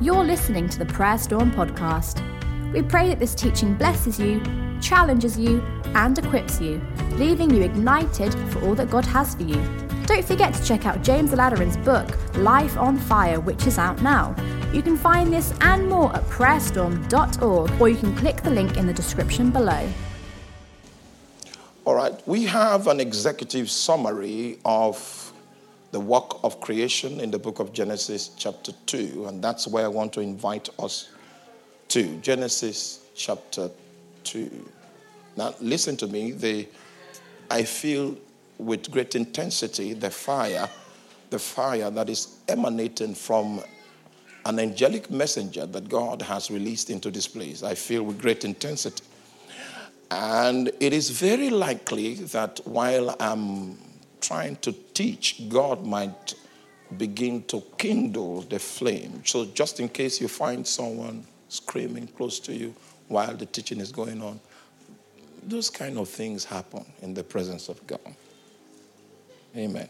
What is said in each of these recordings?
You're listening to the Prayer Storm podcast. We pray that this teaching blesses you, challenges you, and equips you, leaving you ignited for all that God has for you. Don't forget to check out James Aladiran's book, Life on Fire, which is out now. You can find this and more at prayerstorm.org, or you can click the link in the description below. All right, we have an executive summary of the work of creation in the book of Genesis, chapter 2, and that's where I want to invite us to. Genesis, chapter 2. Now, listen to me. The, I feel with great intensity the fire, the fire that is emanating from an angelic messenger that God has released into this place. I feel with great intensity. And it is very likely that while I'm trying to teach, God might begin to kindle the flame. So, just in case you find someone screaming close to you while the teaching is going on, those kind of things happen in the presence of God. Amen.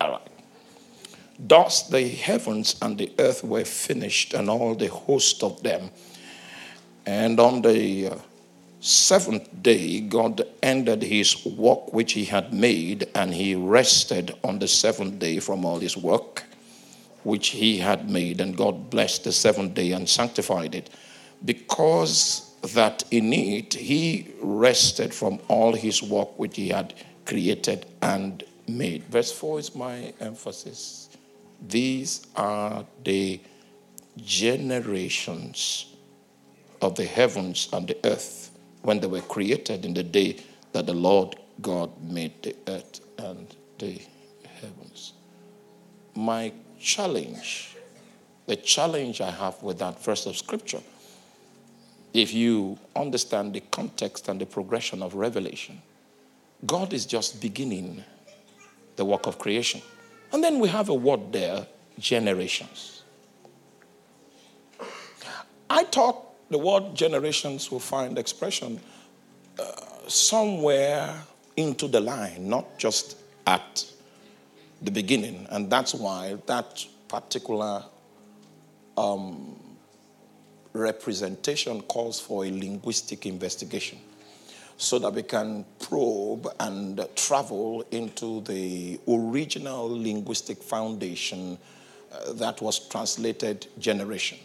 All right. Thus the heavens and the earth were finished, and all the host of them. And on the uh, seventh day, God ended his work which he had made, and he rested on the seventh day from all his work which he had made. And God blessed the seventh day and sanctified it, because that in it he rested from all his work which he had created and made. Verse 4 is my emphasis. These are the generations of the heavens and the earth when they were created in the day that the Lord God made the earth and the heavens. My challenge, the challenge I have with that verse of scripture, if you understand the context and the progression of revelation, God is just beginning the work of creation. And then we have a word there generations. I thought the word generations will find expression uh, somewhere into the line, not just at the beginning. And that's why that particular um, representation calls for a linguistic investigation so that we can probe and travel into the original linguistic foundation uh, that was translated generation.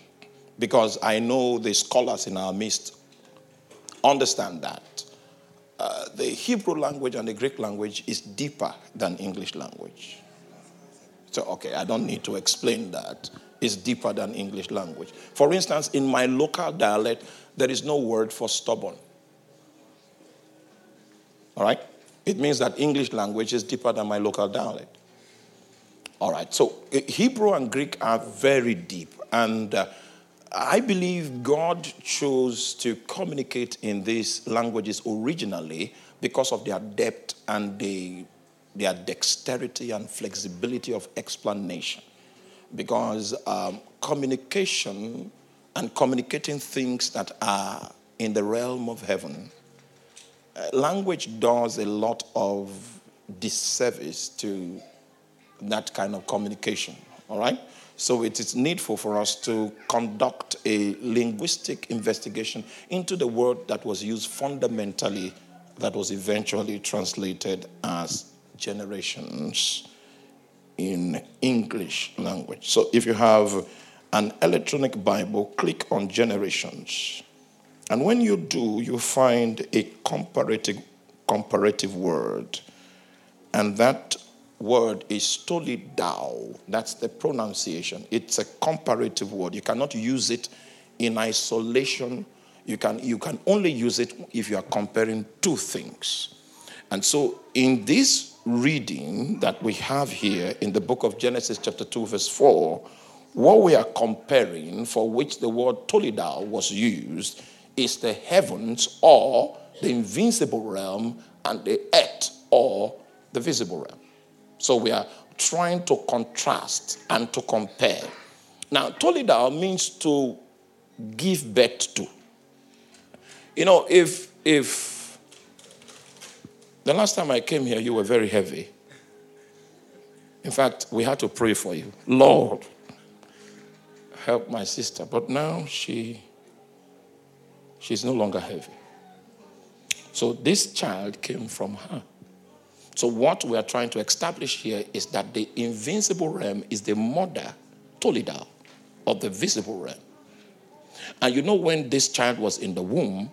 Because I know the scholars in our midst understand that. Uh, the Hebrew language and the Greek language is deeper than English language. So, okay, I don't need to explain that. It's deeper than English language. For instance, in my local dialect, there is no word for stubborn. All right? It means that English language is deeper than my local dialect. All right, so eh, Hebrew and Greek are very deep. And uh, I believe God chose to communicate in these languages originally because of their depth and the, their dexterity and flexibility of explanation. Because um, communication and communicating things that are in the realm of heaven uh, language does a lot of disservice to that kind of communication, all right? So it is needful for us to conduct a linguistic investigation into the word that was used fundamentally, that was eventually translated as generations in English language. So if you have an electronic Bible, click on generations. And when you do, you find a comparative, comparative word. And that word is tolidao. That's the pronunciation. It's a comparative word. You cannot use it in isolation. You can, you can only use it if you are comparing two things. And so, in this reading that we have here in the book of Genesis, chapter 2, verse 4, what we are comparing, for which the word tolidao was used, is the heavens or the invincible realm and the earth or the visible realm. So we are trying to contrast and to compare. Now, Tolidao means to give birth to. You know, if if the last time I came here, you were very heavy. In fact, we had to pray for you. Lord, help my sister, but now she she's no longer heavy. So this child came from her. So what we are trying to establish here is that the invincible realm is the mother, Tolida, of the visible realm. And you know when this child was in the womb,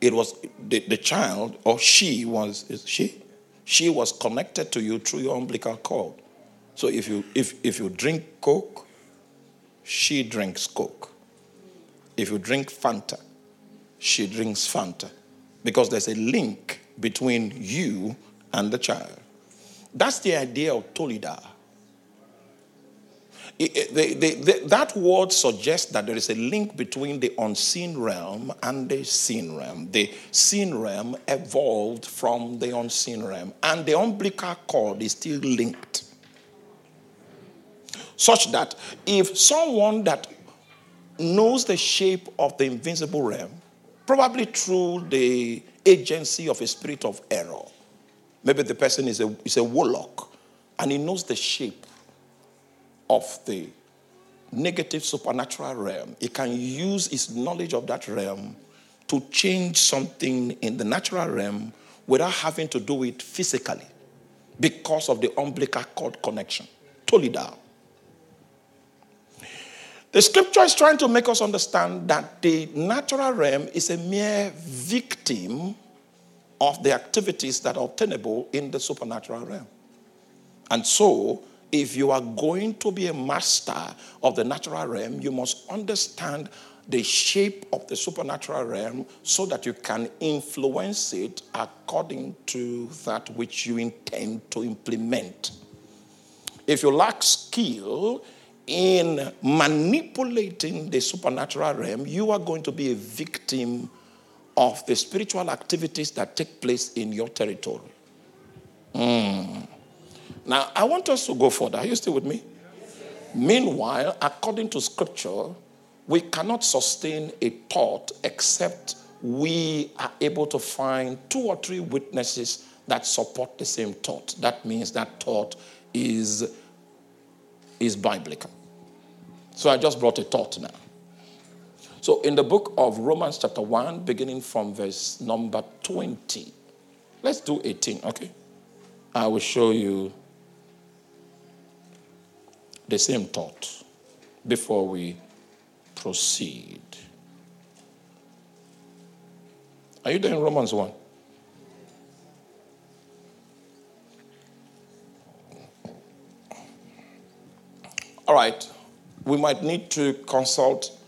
it was the, the child or she was she she was connected to you through your umbilical cord. So if you if if you drink Coke, she drinks Coke. If you drink Fanta, she drinks Fanta. Because there's a link between you and the child. That's the idea of Tolida. that word suggests that there is a link between the unseen realm and the seen realm. The seen realm evolved from the unseen realm, and the umbilical cord is still linked. Such that if someone that knows the shape of the invisible realm, probably through the agency of a spirit of error, maybe the person is a, is a warlock and he knows the shape of the negative supernatural realm, he can use his knowledge of that realm to change something in the natural realm without having to do it physically because of the umbilical cord connection. Totally down. The scripture is trying to make us understand that the natural realm is a mere victim of the activities that are obtainable in the supernatural realm. And so, if you are going to be a master of the natural realm, you must understand the shape of the supernatural realm so that you can influence it according to that which you intend to implement. If you lack skill in manipulating the supernatural realm, you are going to be a victim of the spiritual activities that take place in your territory. Mm. Now, I want us to go further. Are you still with me? Meanwhile, according to scripture, we cannot sustain a thought except we are able to find two or three witnesses that support the same thought. That means that thought is is biblical. So I just brought a thought now. So in the book of Romans, chapter 1, beginning from verse number 20, let's do 18, okay? I will show you the same thought before we proceed. Are you there in Romans 1? All right, we might need to consult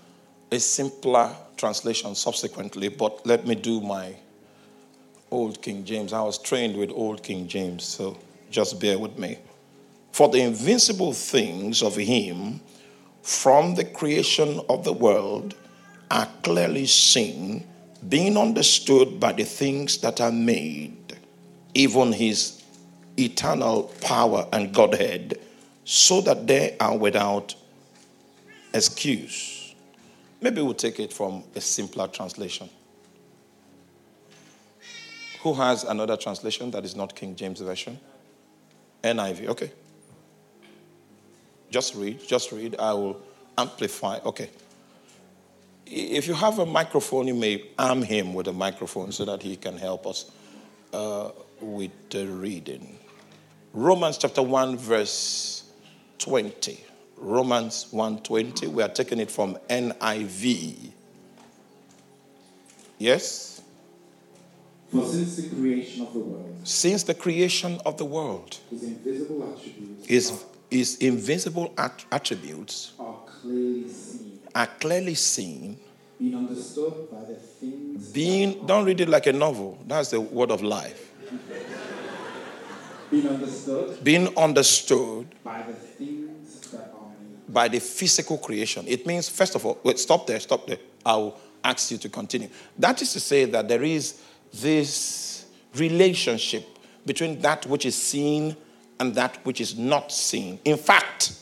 a simpler translation subsequently, but let me do my old King James. I was trained with old King James, so just bear with me. For the invincible things of him from the creation of the world are clearly seen, being understood by the things that are made, even his eternal power and Godhead so that they are without excuse. Maybe we'll take it from a simpler translation. Who has another translation that is not King James Version? NIV, okay. Just read, just read. I will amplify. Okay. If you have a microphone, you may arm him with a microphone so that he can help us uh, with the reading. Romans chapter 1, verse 20. Romans 1:20. We are taking it from NIV. Yes? For since the creation of the world, since the creation of the world, his invisible attributes, his, his invisible at- attributes are clearly seen, are clearly seen, being understood by the things. Being don't read it like a novel. That's the word of life. Being understood. Being understood by the things that are made. By the physical creation. It means, first of all, wait, stop there, stop there. I'll ask you to continue. That is to say that there is this relationship between that which is seen and that which is not seen. In fact,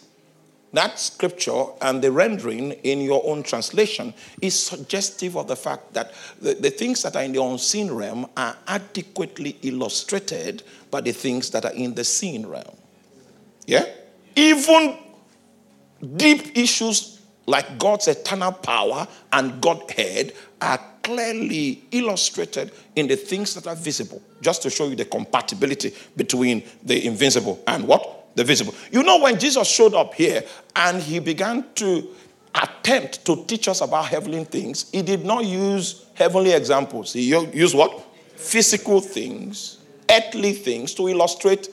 that scripture and the rendering in your own translation is suggestive of the fact that the, the, things that are in the unseen realm are adequately illustrated by the things that are in the seen realm. Yeah? Even deep issues like God's eternal power and Godhead are clearly illustrated in the things that are visible, just to show you the compatibility between the invincible and what? The visible. You know, when Jesus showed up here and he began to attempt to teach us about heavenly things, he did not use heavenly examples. He used what? Physical things, earthly things to illustrate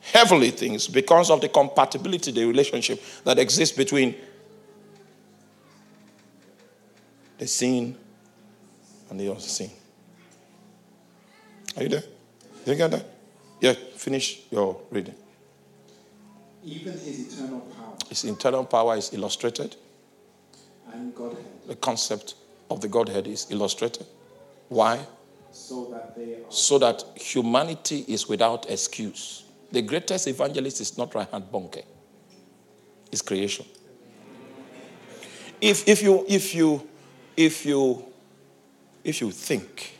heavenly things because of the compatibility, the relationship that exists between the seen and the unseen. Are you there? Did you get that? Yeah, finish your reading. Even his eternal power. His eternal power is illustrated. And Godhead. The concept of the Godhead is illustrated. Why? So that they are. So that humanity is without excuse. The greatest evangelist is not Reinhard Bonnke, it's creation. If, if, you, if, you, if, you, if you think,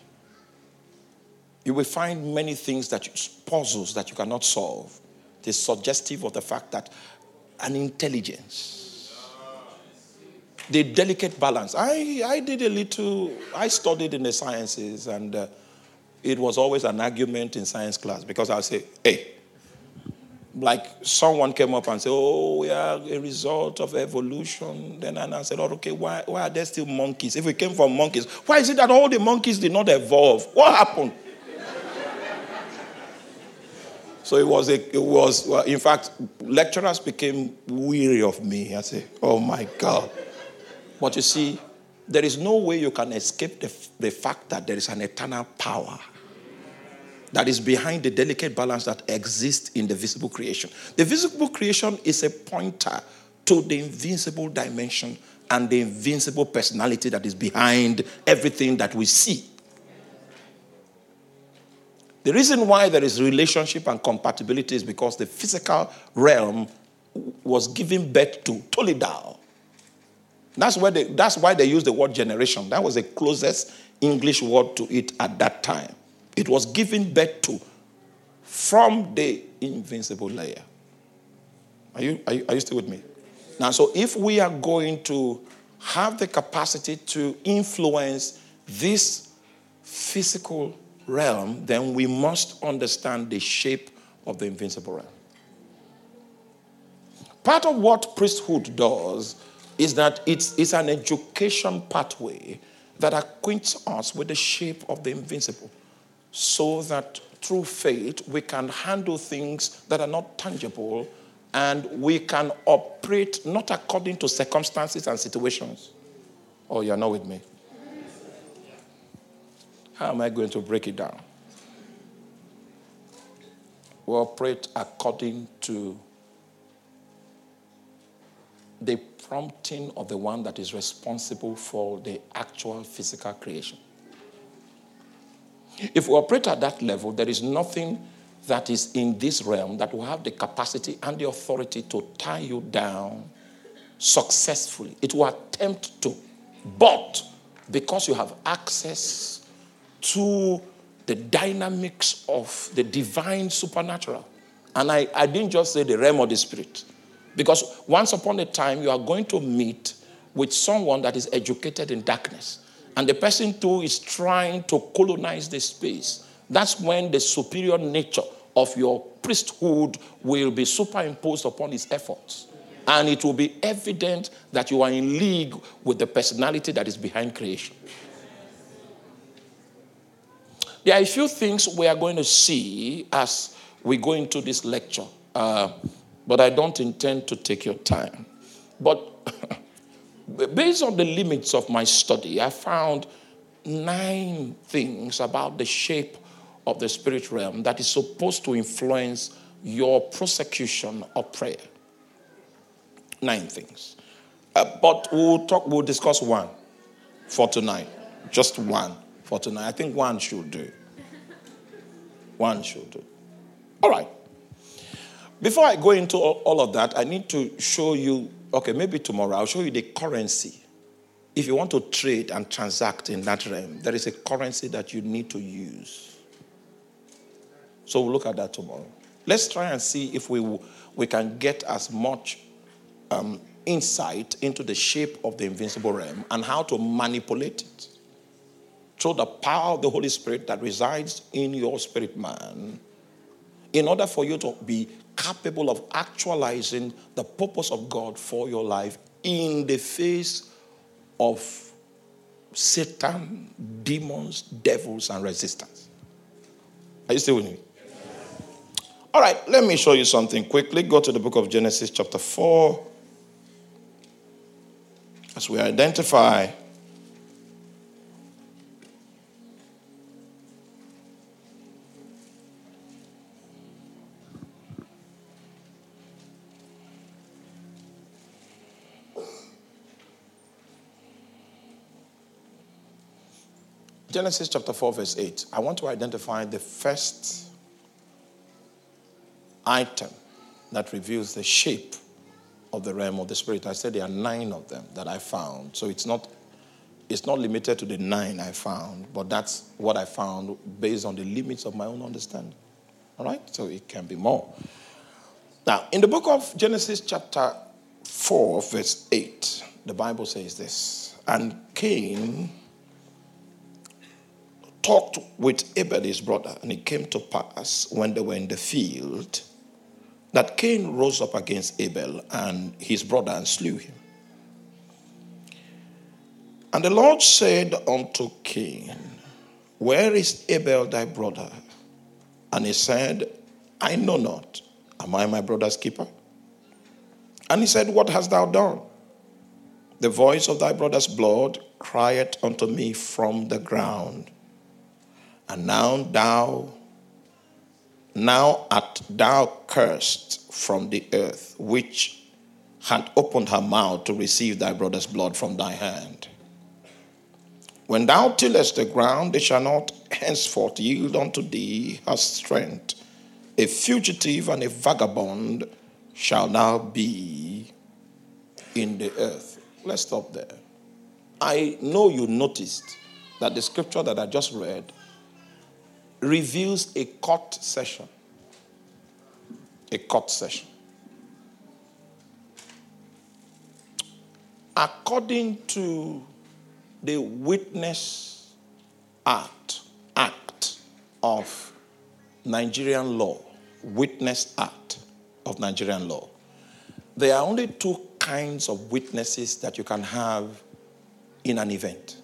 you will find many things that you, puzzles that you cannot solve. It is suggestive of the fact that an intelligence, the delicate balance. I, I did a little, I studied in the sciences, and uh, it was always an argument in science class because I'll say, hey, like someone came up and said, Oh, we are a result of evolution. Then I said, Oh, okay, why, why are there still monkeys? If we came from monkeys, why is it that all the monkeys did not evolve? What happened? So it was, a, it was well, in fact, lecturers became weary of me. I say, Oh my God. But you see, there is no way you can escape the, the fact that there is an eternal power that is behind the delicate balance that exists in the visible creation. The visible creation is a pointer to the invincible dimension and the invincible personality that is behind everything that we see. The reason why there is relationship and compatibility is because the physical realm was given birth to Toledao. That's, where they, that's why they use the word generation. That was the closest English word to it at that time. It was given birth to from the invincible layer. Are you, are you, are you still with me? Now, so if we are going to have the capacity to influence this physical realm, then we must understand the shape of the invincible realm. Part of what priesthood does is that it's, it's an education pathway that acquaints us with the shape of the invincible so that through faith we can handle things that are not tangible and we can operate not according to circumstances and situations. Oh, you're not with me? How am I going to break it down? We operate according to the prompting of the one that is responsible for the actual physical creation. If we operate at that level, there is nothing that is in this realm that will have the capacity and the authority to tie you down successfully. It will attempt to. But because you have access to the dynamics of the divine supernatural, and I, I didn't just say the realm of the spirit, because once upon a time you are going to meet with someone that is educated in darkness and the person too is trying to colonize the space, that's when the superior nature of your priesthood will be superimposed upon his efforts. And it will be evident that you are in league with the personality that is behind creation. There are a few things we are going to see as we go into this lecture, uh, but I don't intend to take your time. But Based on the limits of my study, I found nine things about the shape of the spirit realm that is supposed to influence your prosecution of prayer. Nine things. Uh, but we'll talk, we'll discuss one for tonight. Just one for tonight. I think one should do. One should do. All right. Before I go into all of that, I need to show you Okay, maybe tomorrow I'll show you the currency. If you want to trade and transact in that realm, there is a currency that you need to use. So we'll look at that tomorrow. Let's try and see if we, we can get as much um, insight into the shape of the invincible realm and how to manipulate it through the power of the Holy Spirit that resides in your spirit man in order for you to be capable of actualizing the purpose of God for your life in the face of Satan, demons, devils, and resistance. Are you still with me? All right, let me show you something quickly. Go to the book of Genesis, chapter 4. As we identify Genesis chapter 4, verse 8. I want to identify the first item that reveals the shape of the realm of the spirit. I said there are nine of them that I found. So it's not it's not limited to the nine I found, but that's what I found based on the limits of my own understanding. All right? So it can be more. Now, in the book of Genesis, chapter 4, verse 8, the Bible says this And Cain talked with Abel, his brother, and it came to pass when they were in the field that Cain rose up against Abel and his brother and slew him. And the Lord said unto Cain, Where is Abel thy brother? And he said, I know not. Am I my brother's keeper? And he said, What hast thou done? The voice of thy brother's blood crieth unto me from the ground. And now thou, now art thou cursed from the earth, which had opened her mouth to receive thy brother's blood from thy hand. When thou tillest the ground, it shall not henceforth yield unto thee her strength. A fugitive and a vagabond shall now be in the earth. Let's stop there. I know you noticed that the scripture that I just read reveals a court session. A court session. According to the witness act, act of Nigerian law, witness act of Nigerian law, there are only two kinds of witnesses that you can have in an event.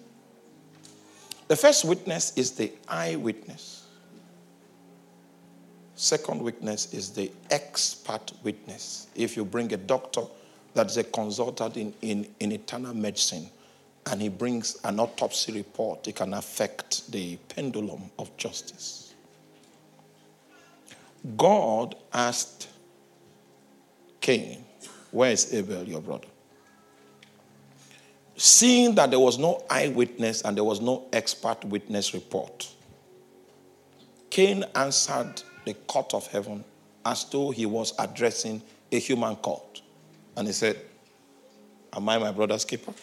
The first witness is the eyewitness. Second witness is the expert witness. If you bring a doctor that's a consultant in, in, in eternal medicine and he brings an autopsy report, it can affect the pendulum of justice. God asked Cain, Where is Abel, your brother? Seeing that there was no eyewitness and there was no expert witness report, Cain answered the court of heaven as though he was addressing a human court. And he said, Am I my brother's keeper?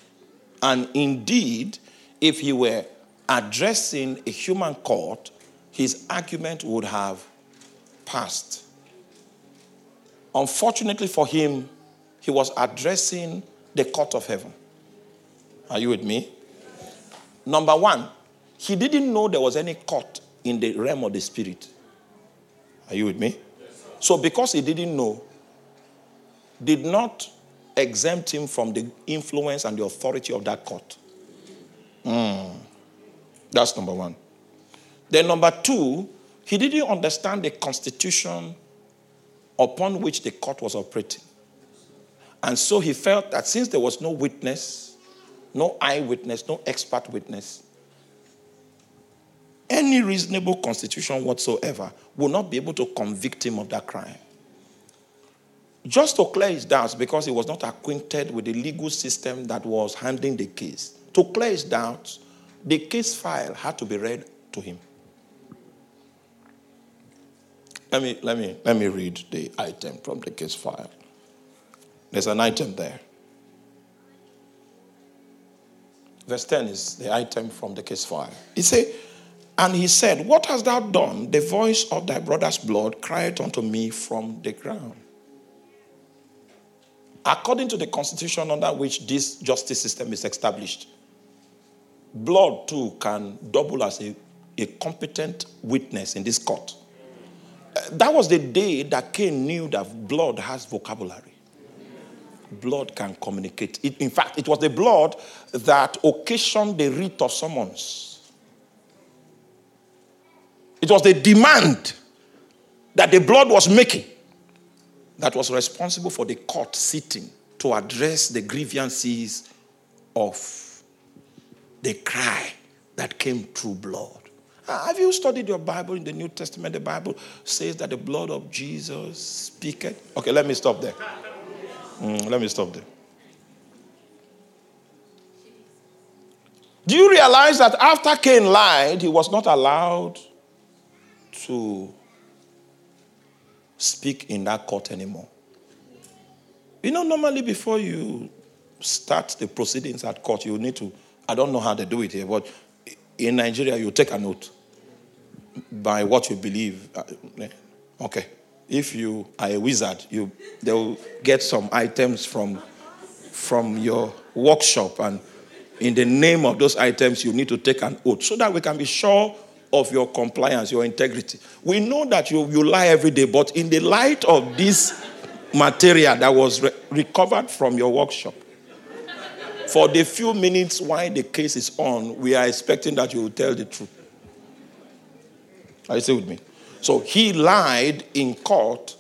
And indeed, if he were addressing a human court, his argument would have passed. Unfortunately for him, he was addressing the court of heaven. Are you with me? Number one, he didn't know there was any court in the realm of the spirit. Are you with me? so, because he didn't know, did not exempt him from the influence and the authority of that court. Mm. That's number one. Then, number two, he didn't understand the constitution upon which the court was operating. And so he felt that since there was no witness, no eyewitness, no expert witness, any reasonable constitution whatsoever will not be able to convict him of that crime. Just to clear his doubts, because he was not acquainted with the legal system that was handling the case. To clear his doubts, the case file had to be read to him. Let me, let me, let me read the item from the case file. There's an item there. Verse 10 is the item from the case file. He said, and he said, What hast thou done? The voice of thy brother's blood cried unto me from the ground. according to the constitution under which this justice system is established, blood too can double as a, a competent witness in this court. Uh, that was the day that Cain knew that blood has vocabulary. Blood can communicate. It, in fact, it was the blood that occasioned the writ of summons. It was the demand that the blood was making that was responsible for the court sitting to address the grievances of the cry that came through blood. Uh, have you studied your Bible in the New Testament? The Bible says that the blood of Jesus speaketh. Okay, let me stop there. Mm, let me stop there. Do you realize that after Cain lied, he was not allowed to speak in that court anymore? You know, normally before you start the proceedings at court, you need to, I don't know how they do it here, but in Nigeria, you take a note by what you believe. Uh, okay. If you are a wizard, you they'll get some items from from your workshop and in the name of those items you need to take an oath so that we can be sure of your compliance, your integrity. We know that you, you lie every day, but in the light of this material that was re- recovered from your workshop, for the few minutes while the case is on, we are expecting that you will tell the truth. Are you still with me? So he lied in court,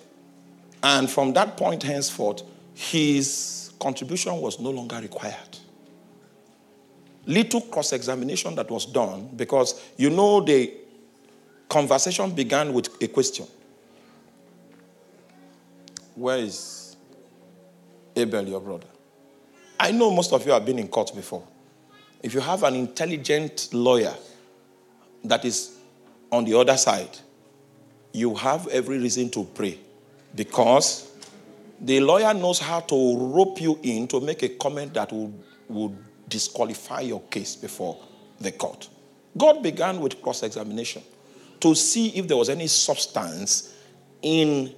and from that point henceforth, his contribution was no longer required. Little cross examination that was done because you know the conversation began with a question Where is Abel, your brother? I know most of you have been in court before. If you have an intelligent lawyer that is on the other side, you have every reason to pray because the lawyer knows how to rope you in to make a comment that would, would disqualify your case before the court. God began with cross examination to see if there was any substance in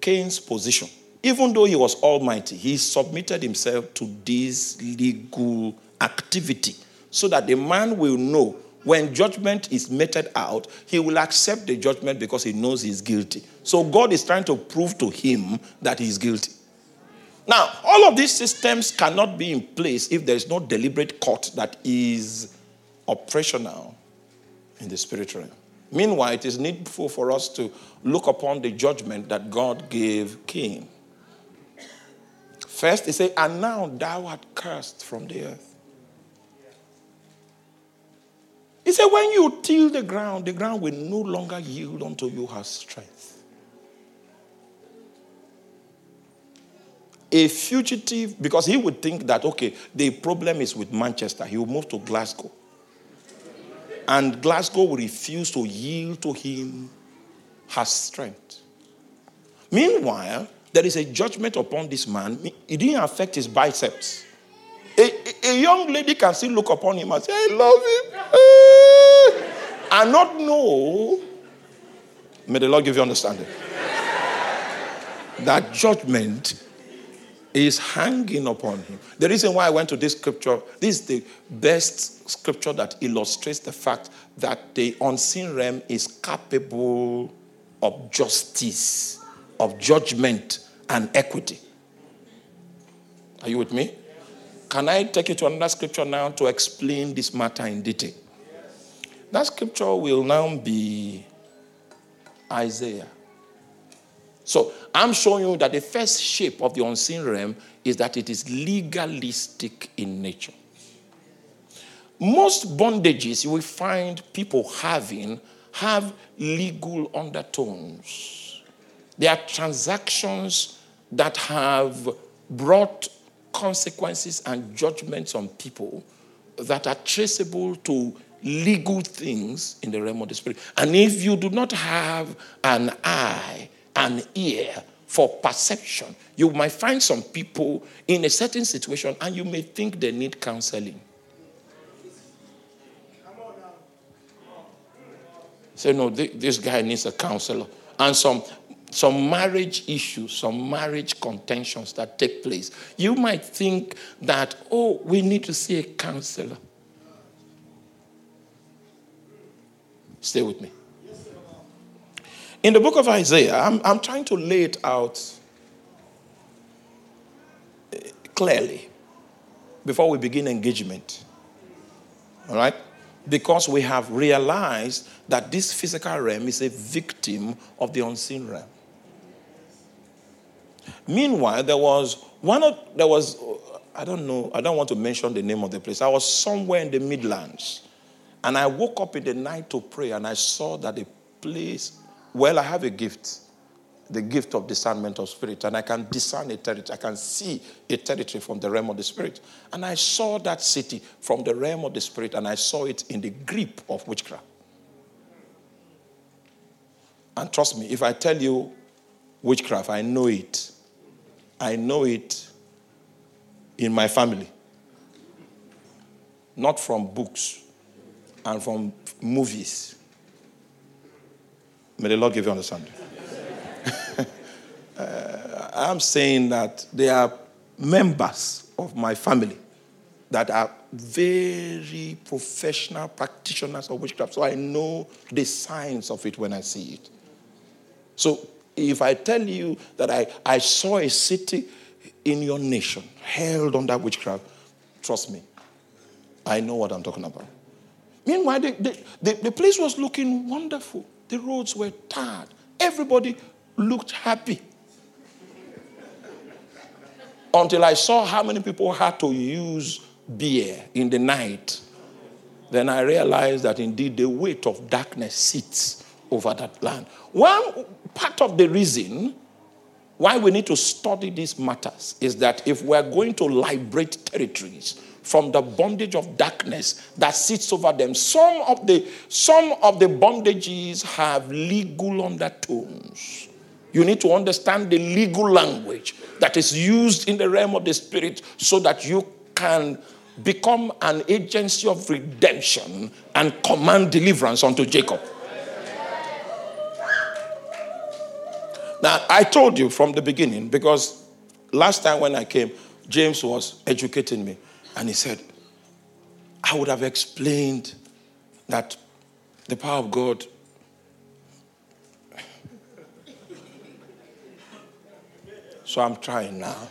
Cain's position. Even though he was almighty, he submitted himself to this legal activity so that the man will know when judgment is meted out, he will accept the judgment because he knows he's guilty. So God is trying to prove to him that he's guilty. Now, all of these systems cannot be in place if there is no deliberate court that is operational in the spiritual realm. Meanwhile, it is needful for us to look upon the judgment that God gave Cain. First, he said, And now thou art cursed from the earth. He said, When you till the ground, the ground will no longer yield unto you her strength. A fugitive, because he would think that, okay, the problem is with Manchester, he will move to Glasgow. And Glasgow will refuse to yield to him her strength. Meanwhile, there is a judgment upon this man. It didn't affect his biceps. A, a, young lady can still look upon him and say, I love him. Eh. and not know. May the Lord give you understanding. that judgment is hanging upon him. The reason why I went to this scripture, this is the best scripture that illustrates the fact that the unseen realm is capable of justice, of judgment, and equity. Are you with me? Can I take you to another scripture now to explain this matter in detail? That scripture will now be Isaiah. So I'm showing you that the first shape of the unseen realm is that it is legalistic in nature. Most bondages you will find people having have legal undertones. They are transactions that have brought consequences and judgments on people that are traceable to legal things in the realm of the spirit. And if you do not have an eye, an ear for perception, you might find some people in a certain situation and you may think they need counseling. Say, no, this guy needs a counselor. And some some marriage issues, some marriage contentions that take place, you might think that, oh, we need to see a counselor. Stay with me. In the book of Isaiah, I'm, I'm trying to lay it out eh, clearly before we begin engagement. All right? Because we have realized that this physical realm is a victim of the unseen realm. Meanwhile, there was one of, there was, I don't know, I don't want to mention the name of the place. I was somewhere in the Midlands. And I woke up in the night to pray and I saw that the place, well, I have a gift, the gift of discernment of spirit, and I can discern a territory. I can see a territory from the realm of the spirit. And I saw that city from the realm of the spirit and I saw it in the grip of witchcraft. And trust me, if I tell you witchcraft, I know it. I know it in my family. Not from books and from movies. May the Lord give you understanding. uh, I'm saying that there are members of my family that are very professional practitioners of witchcraft. So I know the signs of it when I see it. So if I tell you that I, I saw a city in your nation held under witchcraft, trust me, I know what I'm talking about. Meanwhile, the, the, the, the place was looking wonderful. The roads were tarred. Everybody looked happy. Until I saw how many people had to use beer in the night. Then I realized that indeed the weight of darkness sits over that land. One part of the reason why we need to study these matters is that if we're going to liberate territories from the bondage of darkness that sits over them, some of the, some of the bondages have legal undertones. You need to understand the legal language that is used in the realm of the spirit so that you can become an agency of redemption and command deliverance unto Jacob. Now, I told you from the beginning because last time when I came, James was educating me and he said, I would have explained that the power of God So I'm trying now.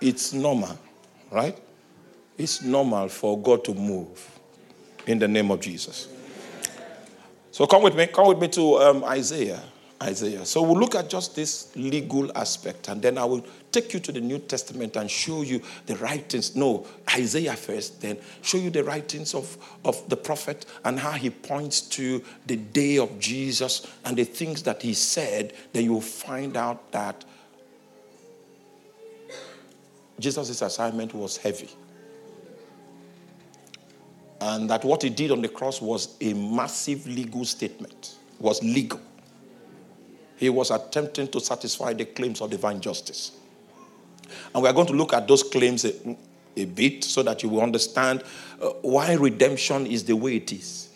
It's normal, right? It's normal for God to move in the name of Jesus. So come with me, come with me to um, Isaiah. Isaiah. So we'll look at just this legal aspect, and then I will take you to the New Testament and show you the writings. No, Isaiah first, then show you the writings of, of the prophet and how he points to the day of Jesus and the things that he said. Then you'll find out that Jesus' assignment was heavy and that what he did on the cross was a massive legal statement, was legal. He was attempting to satisfy the claims of divine justice. And we are going to look at those claims a, a bit so that you will understand uh, why redemption is the way it is.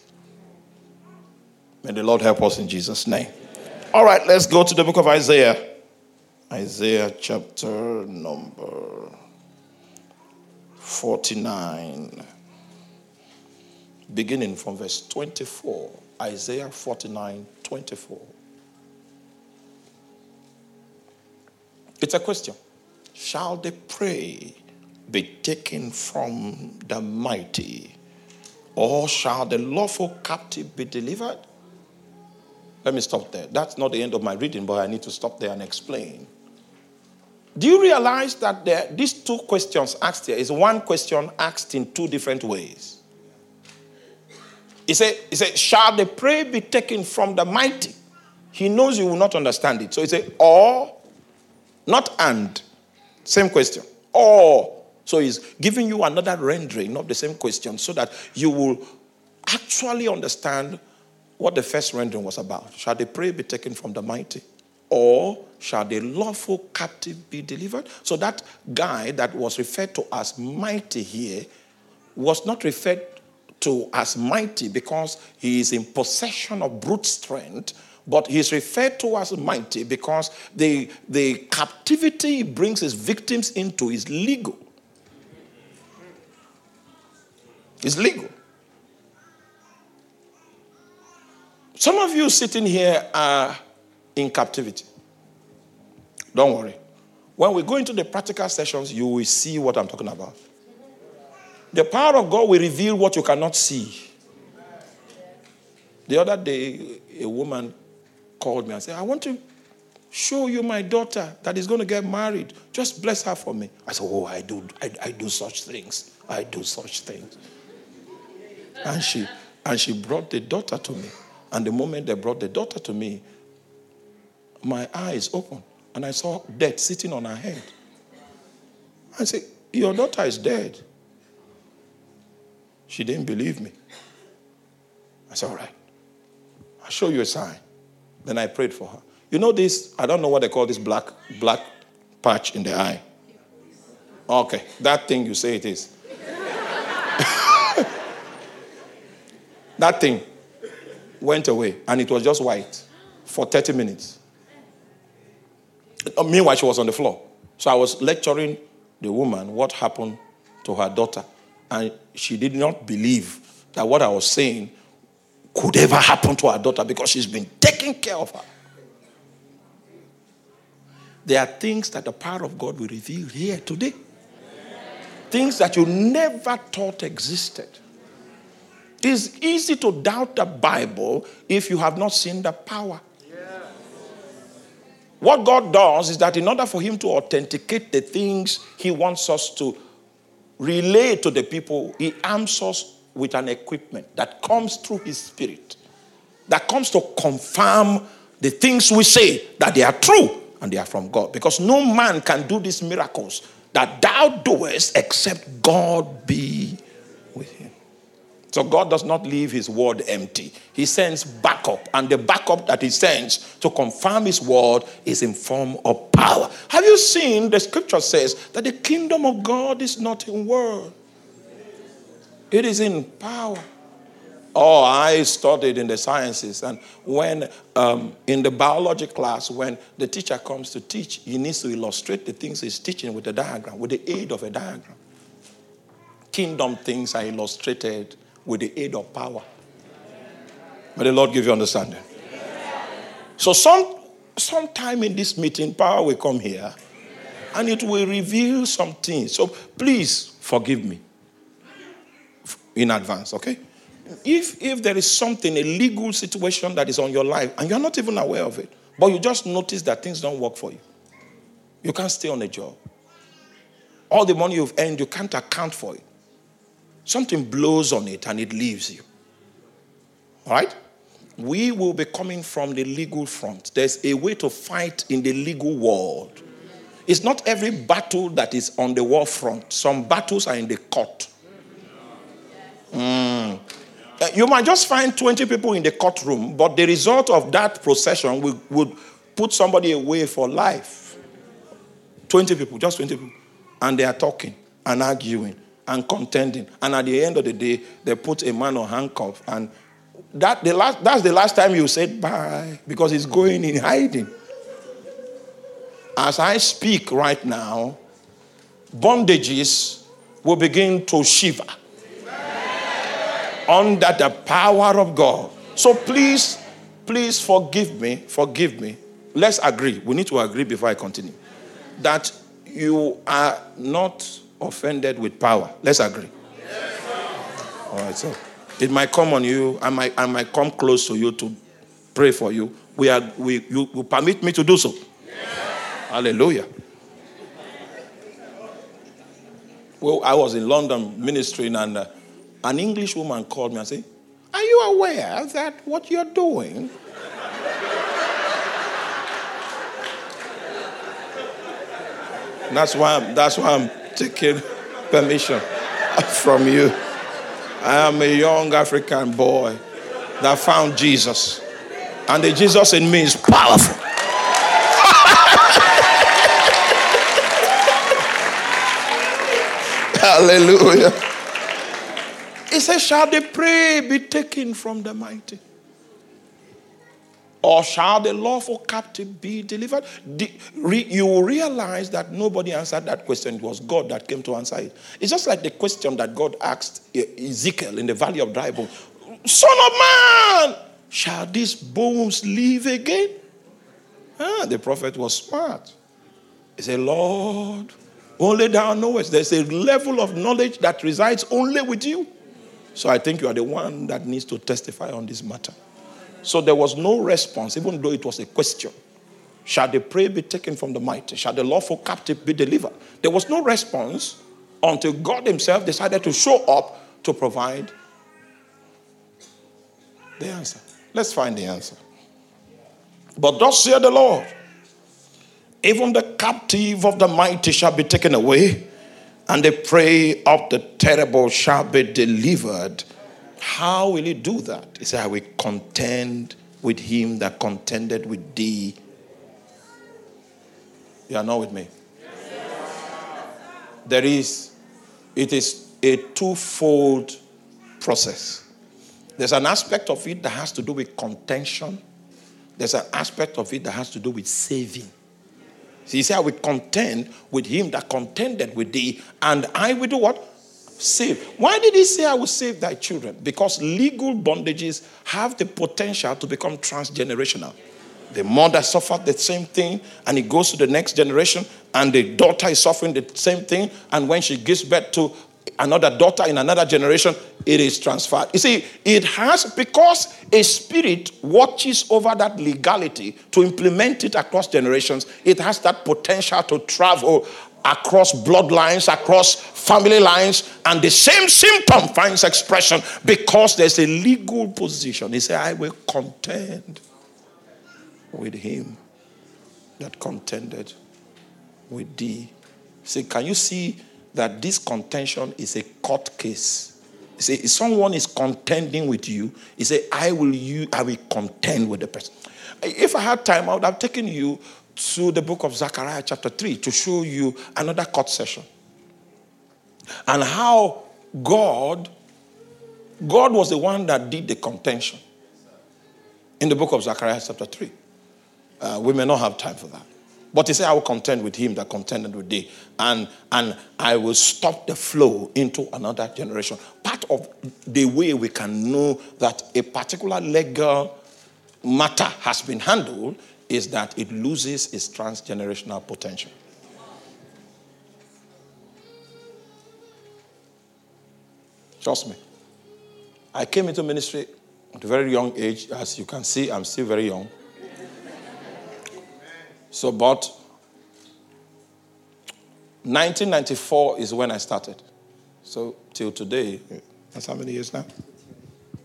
May the Lord help us in Jesus' name. All right, let's go to the book of Isaiah. Isaiah chapter number 49 beginning from verse 24. Isaiah 49 24. It's a question. Shall the prey be taken from the mighty, or shall the lawful captive be delivered? Let me stop there. That's not the end of my reading, but I need to stop there and explain. Do you realize that there, these two questions asked here is one question asked in two different ways? He said, he said, Shall the prey be taken from the mighty? He knows you will not understand it. So he said, Or, not and. Same question. Or. So he's giving you another rendering of the same question so that you will actually understand what the first rendering was about. Shall the prey be taken from the mighty? Or shall the lawful captive be delivered? So that guy that was referred to as mighty here was not referred to as mighty because he is in possession of brute strength, but he's referred to as mighty because the, the captivity he brings his victims into is legal. It's legal. Some of you sitting here are in captivity. Don't worry. When we go into the practical sessions, you will see what I'm talking about. The power of God will reveal what you cannot see. The other day, a woman called me and said, I want to show you my daughter that is going to get married. Just bless her for me. I said, Oh, I do, I, I do such things. I do such things. And she and she brought the daughter to me. And the moment they brought the daughter to me, my eyes opened and I saw death sitting on her head. I said, Your daughter is dead. She didn't believe me. I said, All right, I'll show you a sign. Then I prayed for her. You know this, I don't know what they call this black, black patch in the eye. Okay, that thing you say it is. that thing went away and it was just white for 30 minutes. Uh, meanwhile, she was on the floor. So I was lecturing the woman what happened to her daughter. And she did not believe that what I was saying could ever happen to her daughter because she's been taking care of her. There are things that the power of God will reveal here today. Things that you never thought existed. It's easy to doubt the Bible if you have not seen the power. What God does is that in order for Him to authenticate the things He wants us to relay to the people, He arms us with an equipment that comes through His Spirit, that comes to confirm the things we say that they are true and they are from God. Because no man can do these miracles that thou doest except God be with him. So God does not leave his word empty. He sends backup, and the backup that he sends to confirm his word is in form of power. Have you seen the scripture says that the kingdom of God is not in word. It is in power. Oh, I studied in the sciences, and when um, in the biology class, when the teacher comes to teach, he needs to illustrate the things he's teaching with a diagram, with the aid of a diagram. Kingdom things are illustrated with the aid of power. May the Lord give you understanding. So, some sometime in this meeting, power will come here, and it will reveal some things. So, please forgive me in advance, okay? If, if there is something, a legal situation that is on your life, and you're not even aware of it, but you just notice that things don't work for you, you can't stay on a job. All the money you've earned, you can't account for it. Something blows on it and it leaves you. All right? We will be coming from the legal front. There's a way to fight in the legal world. It's not every battle that is on the war front, some battles are in the court. Mm. Uh, you might just find 20 people in the courtroom, but the result of that procession would, would put somebody away for life. 20 people, just 20 people. And they are talking and arguing and contending. And at the end of the day, they put a man on handcuff. And that, the last, that's the last time you said bye because he's going in hiding. As I speak right now, bondages will begin to shiver under the power of God. So please, please forgive me, forgive me. Let's agree. We need to agree before I continue. That you are not offended with power. Let's agree. All right, so it might come on you. I might, I might come close to you to pray for you. We are, we, you will permit me to do so. Hallelujah. Well, I was in London ministering, and uh, an English woman called me and said, Are you aware that what you're doing? that's why I'm, that's why I'm taking permission from you. I am a young African boy that found Jesus. And the Jesus in me is powerful. Hallelujah. He says, Shall the prey be taken from the mighty? Or shall the lawful captive be delivered? You realize that nobody answered that question. It was God that came to answer it. It's just like the question that God asked Ezekiel in the valley of dry bones Son of man, shall these bones live again? Ah, the prophet was smart. He said, Lord, only thou knowest. There's a level of knowledge that resides only with you. So I think you are the one that needs to testify on this matter. So there was no response, even though it was a question. Shall the prey be taken from the mighty? Shall the lawful captive be delivered? There was no response until God Himself decided to show up to provide the answer. Let's find the answer. But thus saith the Lord even the captive of the mighty shall be taken away, and the prey of the terrible shall be delivered. How will he do that? He said, I will contend with him that contended with thee. You are not with me? There is, it is a twofold process. There's an aspect of it that has to do with contention, there's an aspect of it that has to do with saving. He said, I will contend with him that contended with thee, and I will do what? Save. Why did he say, I will save thy children? Because legal bondages have the potential to become transgenerational. The mother suffered the same thing, and it goes to the next generation, and the daughter is suffering the same thing. And when she gives birth to another daughter in another generation, it is transferred. You see, it has, because a spirit watches over that legality to implement it across generations, it has that potential to travel across bloodlines, across family lines, and the same symptom finds expression because there's a legal position. He said, I will contend with him that contended with thee. See, can you see that this contention is a court case. He say, if someone is contending with you, he say, I will you, I will contend with the person. If I had time, I would have taken you to the book of Zechariah, chapter 3, to show you another court session. And how God, God was the one that did the contention. In the book of Zechariah, chapter 3. Uh, we may not have time for that. But he said, I will contend with him that contended with thee. And, and I will stop the flow into another generation. Part of the way we can know that a particular legal matter has been handled is that it loses its transgenerational potential. Trust me. I came into ministry at a very young age. As you can see, I'm still very young. So, but 1994 is when I started. So, till today, that's how many years now?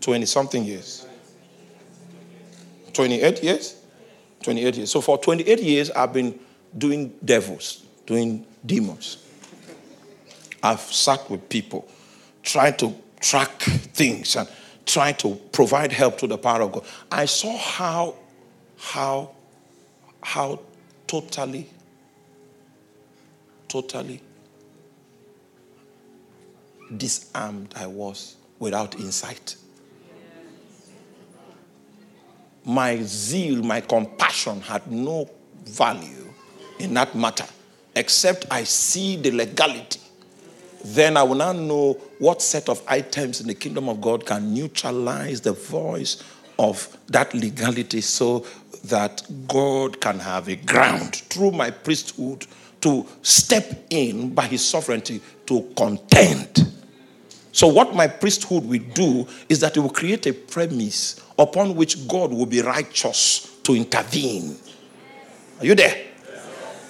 20 something years. 28 years? 28 years. So, for 28 years, I've been doing devils, doing demons. I've sat with people, trying to track things and trying to provide help to the power of God. I saw how, how, how totally, totally disarmed I was without insight. My zeal, my compassion had no value in that matter except I see the legality. Then I will now know what set of items in the kingdom of God can neutralize the voice of that legality so that God can have a ground through my priesthood to step in by his sovereignty to contend. So, what my priesthood will do is that it will create a premise upon which God will be righteous to intervene. Are you there?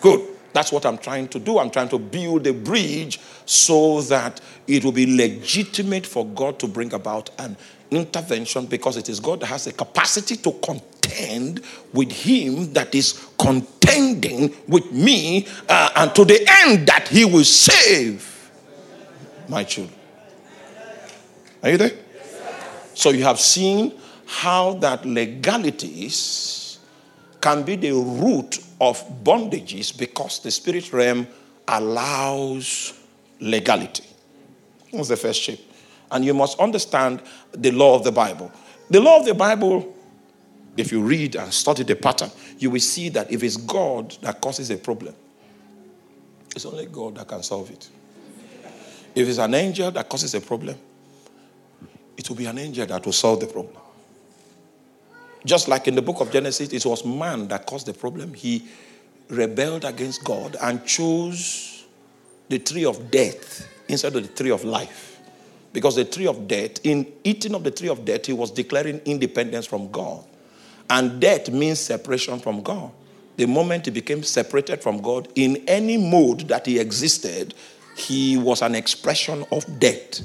Good. That's what I'm trying to do. I'm trying to build a bridge so that it will be legitimate for God to bring about an intervention because it is God that has the capacity to contend with Him that is contending with me uh, and to the end that He will save my children. Are you there? So you have seen how that legalities can be the root of bondages because the spirit realm allows legality. What's the first shape? And you must understand the law of the Bible. The law of the Bible, if you read and study the pattern, you will see that if it's God that causes a problem, it's only God that can solve it. If it's an angel that causes a problem, it will be an angel that will solve the problem. Just like in the book of Genesis, it was man that caused the problem. He rebelled against God and chose the tree of death instead of the tree of life. Because the tree of death, in eating of the tree of death, he was declaring independence from God. And death means separation from God. The moment he became separated from God, in any mode that he existed, he was an expression of death.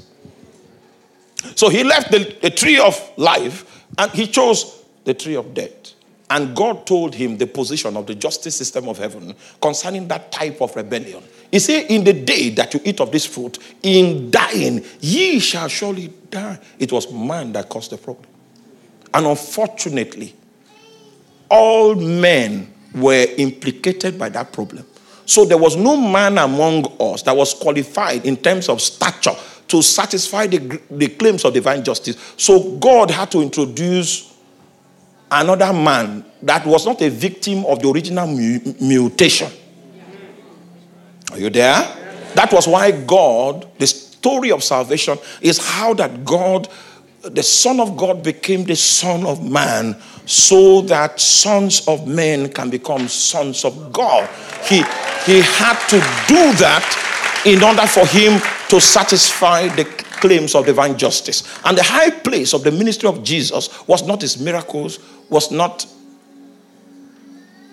So he left the, the tree of life and he chose the tree of death. And God told him the position of the justice system of heaven concerning that type of rebellion. He said, In the day that you eat of this fruit, in dying, ye shall surely die. It was man that caused the problem. And unfortunately, all men were implicated by that problem. So there was no man among us that was qualified in terms of stature to satisfy the, the claims of divine justice. So God had to introduce another man that was not a victim of the original mu- mutation. Are you there? That was why God, the story of salvation is how that God, the Son of God, became the Son of Man so that sons of men can become sons of God. He, he had to do that in order for him to satisfy the claims of divine justice. And the high place of the ministry of Jesus was not his miracles, was not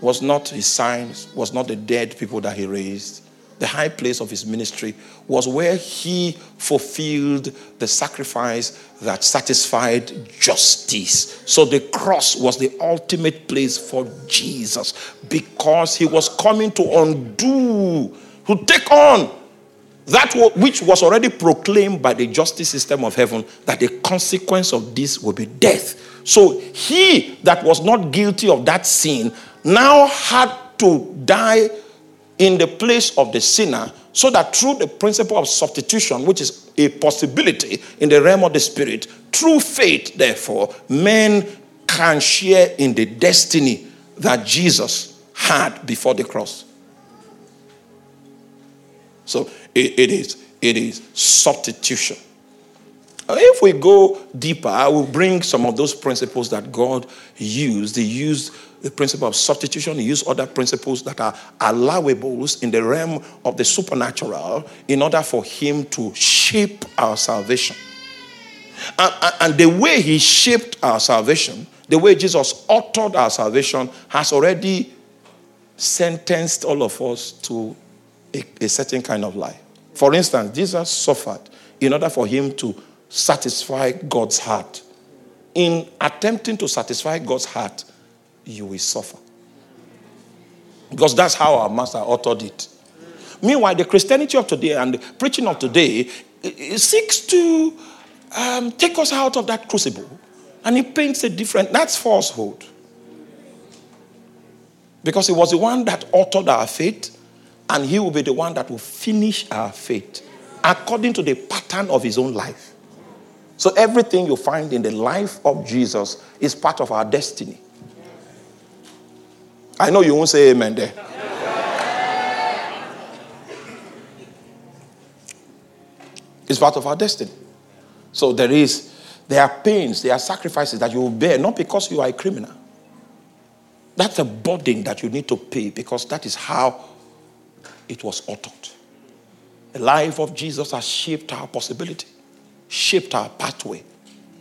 was not his signs, was not the dead people that he raised. The high place of his ministry was where he fulfilled the sacrifice that satisfied justice. So the cross was the ultimate place for Jesus because he was coming to undo, to take on that which was already proclaimed by the justice system of heaven that the consequence of this will be death. So he that was not guilty of that sin now had to die in the place of the sinner so that through the principle of substitution, which is a possibility in the realm of the spirit, through faith, therefore, men can share in the destiny that Jesus had before the cross. So it, it is it is substitution. If we go deeper, I will bring some of those principles that God used. He used the principle of substitution, he used other principles that are allowables in the realm of the supernatural in order for him to shape our salvation. And, and the way he shaped our salvation, the way Jesus authored our salvation, has already sentenced all of us to a, a certain kind of life. For instance, Jesus suffered in order for him to satisfy God's heart. In attempting to satisfy God's heart, you will suffer. Because that's how our master authored it. Meanwhile, the Christianity of today and the preaching of today it seeks to um, take us out of that crucible. And it paints a different, that's falsehood. Because he was the one that authored our faith, and he will be the one that will finish our faith according to the pattern of his own life. So everything you find in the life of Jesus is part of our destiny. I know you won't say amen there. It's part of our destiny. So there is, there are pains, there are sacrifices that you will bear, not because you are a criminal. That's a burden that you need to pay because that is how it was uttered. The life of Jesus has shaped our possibility, shaped our pathway.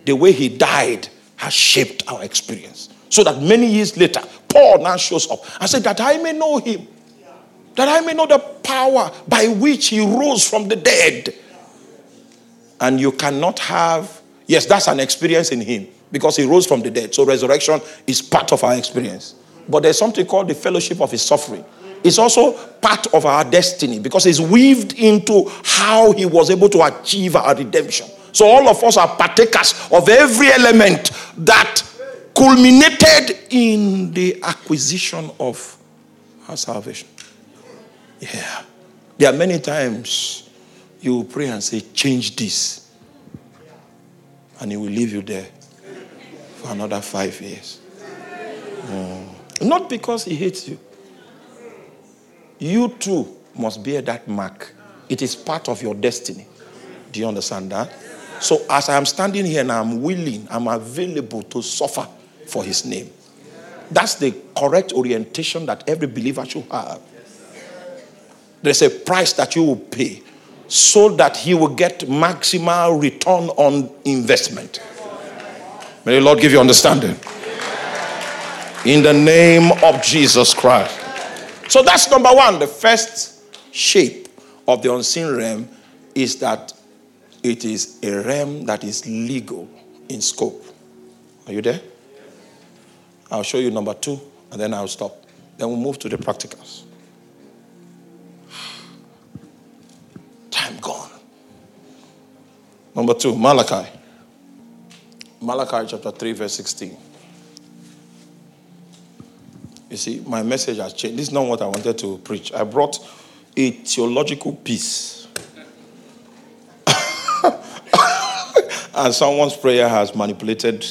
The way he died has shaped our experience. So that many years later, Paul now shows up and said, That I may know him, that I may know the power by which he rose from the dead. And you cannot have, yes, that's an experience in him because he rose from the dead. So resurrection is part of our experience. But there's something called the fellowship of his suffering. It's also part of our destiny because it's weaved into how he was able to achieve our redemption. So all of us are partakers of every element that culminated in the acquisition of our salvation. Yeah. There are many times you pray and say, change this. and he will leave you there for another five years. Mm. Not because he hates you. You too must bear that mark. It is part of your destiny. Do you understand that? So, as I am standing here and I'm willing, I'm available to suffer for his name. That's the correct orientation that every believer should have. There's a price that you will pay so that he will get maximal return on investment. May the Lord give you understanding. In the name of Jesus Christ. So that's number one. The first shape of the unseen realm is that it is a realm that is legal in scope. Are you there? I'll show you number two, and then I'll stop. Then we'll move to the practicals. Time gone. Number two, Malachi. Malachi chapter 3, verse 16. You see, my message has changed. This is not what I wanted to preach. I brought a theological piece. and someone's prayer has manipulated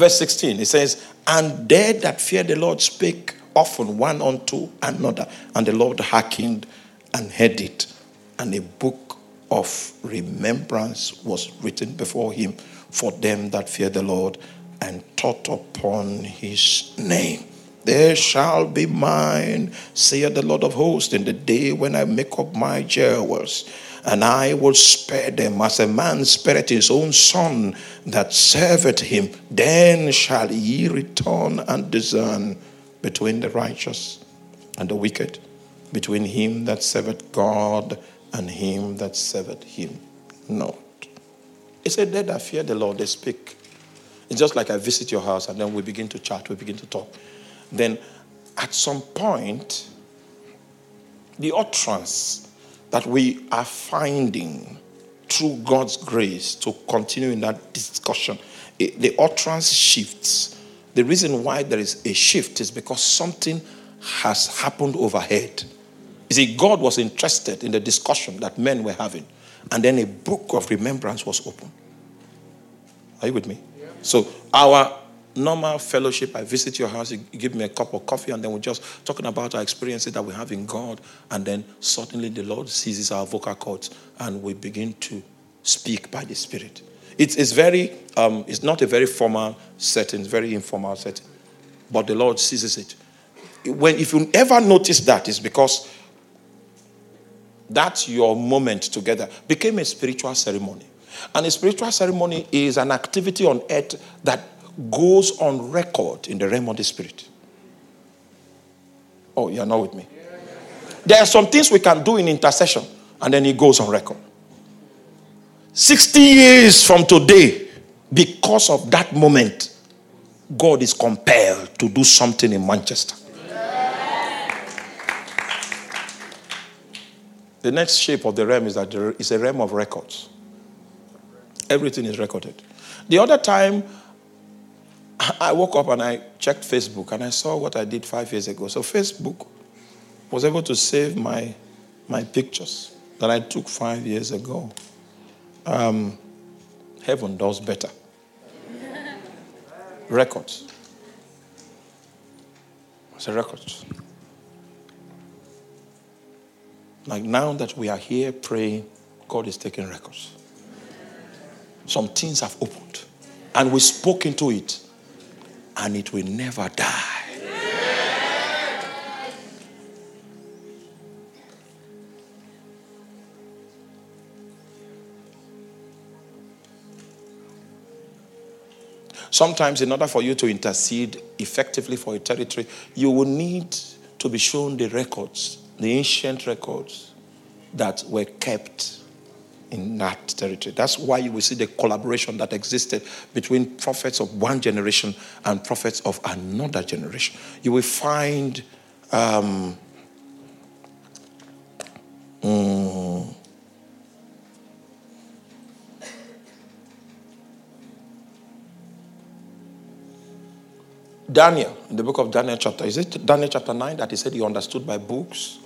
Verse 16, it says, And they that fear the Lord spake often one unto another, and the Lord hearkened and heard it. And a book of remembrance was written before him for them that fear the Lord and taught upon his name. There shall be mine, saith the Lord of hosts, in the day when I make up my jewels and I will spare them as a man spared his own son that served him. Then shall ye return and discern between the righteous and the wicked, between him that serveth God and him that serveth him not. He said, They that fear the Lord, they speak. It's just like I visit your house and then we begin to chat, we begin to talk. Then at some point, the utterance that we are finding through God's grace to continue in that discussion. Eh, the utterance shifts. The reason why there is a shift is because something has happened overhead. You see, God was interested in the discussion that men were having, and then a book of remembrance was opened. Are you with me? Yeah. So, our normal fellowship. I visit your house, you give me a cup of coffee, and then we're just talking about our experiences that we have in God. And then suddenly the Lord seizes our vocal cords and we begin to speak by the Spirit. It's, it's very, um, it's not a very formal setting, it's very informal setting. But the Lord seizes it. When, if you ever notice that, it's because that's your moment together became a spiritual ceremony. And a spiritual ceremony is an activity on earth that goes on record in the realm of the spirit. Oh, you're not with me. There are some things we can do in intercession, and then it goes on record. 60 years from today, because of that moment, God is compelled to do something in Manchester. The next shape of the realm is that there is a realm of records. Everything is recorded. The other time I woke up and I checked Facebook and I saw what I did five years ago. So Facebook was able to save my, my pictures that I took five years ago. Um, heaven does better. Records. It's a record. Like now that we are here praying, God is taking records. Some things have opened, and we spoke into it and it will never die. Sometimes, in order for you to intercede effectively for a territory, you will need to be shown the records, the ancient records that were kept in that territory. That's why you will see the collaboration that existed between prophets of one generation and prophets of another generation. You will find um, um, Daniel, in the book of Daniel, chapter, is it Daniel chapter 9 that he said he understood by books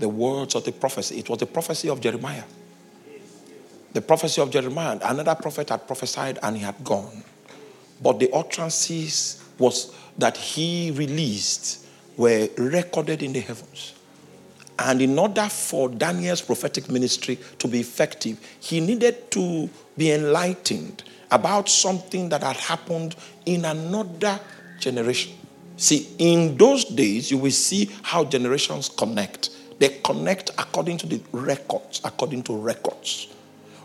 the words of the prophecy? It was the prophecy of Jeremiah the prophecy of Jeremiah, another prophet had prophesied and he had gone. But the utterances was that he released were recorded in the heavens. And in order for Daniel's prophetic ministry to be effective, he needed to be enlightened about something that had happened in another generation. See, in those days, you will see how generations connect. They connect according to the records, according to records.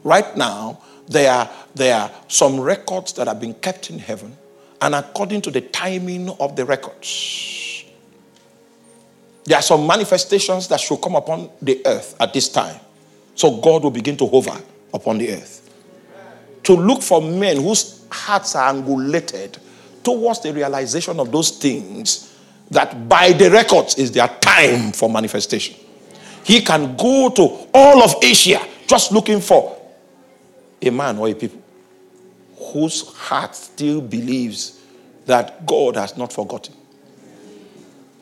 Right now, there are, there are some records that have been kept in heaven, and according to the timing of the records, there are some manifestations that should come upon the earth at this time. So God will begin to hover upon the earth. To look for men whose hearts are angulated towards the realization of those things that by the records is their time for manifestation. He can go to all of Asia just looking for a man or a people whose heart still believes that God has not forgotten.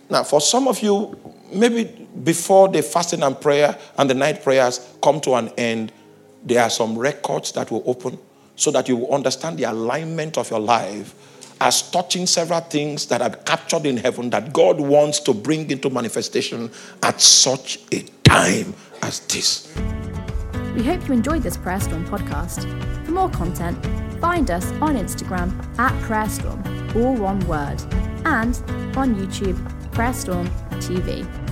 Now, for some of you, maybe before the fasting and prayer and the night prayers come to an end, there are some records that will open so that you will understand the alignment of your life as touching several things that are captured in heaven that God wants to bring into manifestation at such a time as this. We hope you enjoyed this Prayer Storm podcast. For more content, find us on Instagram at Prayer Storm, all one word, and on YouTube, Prayer Storm TV.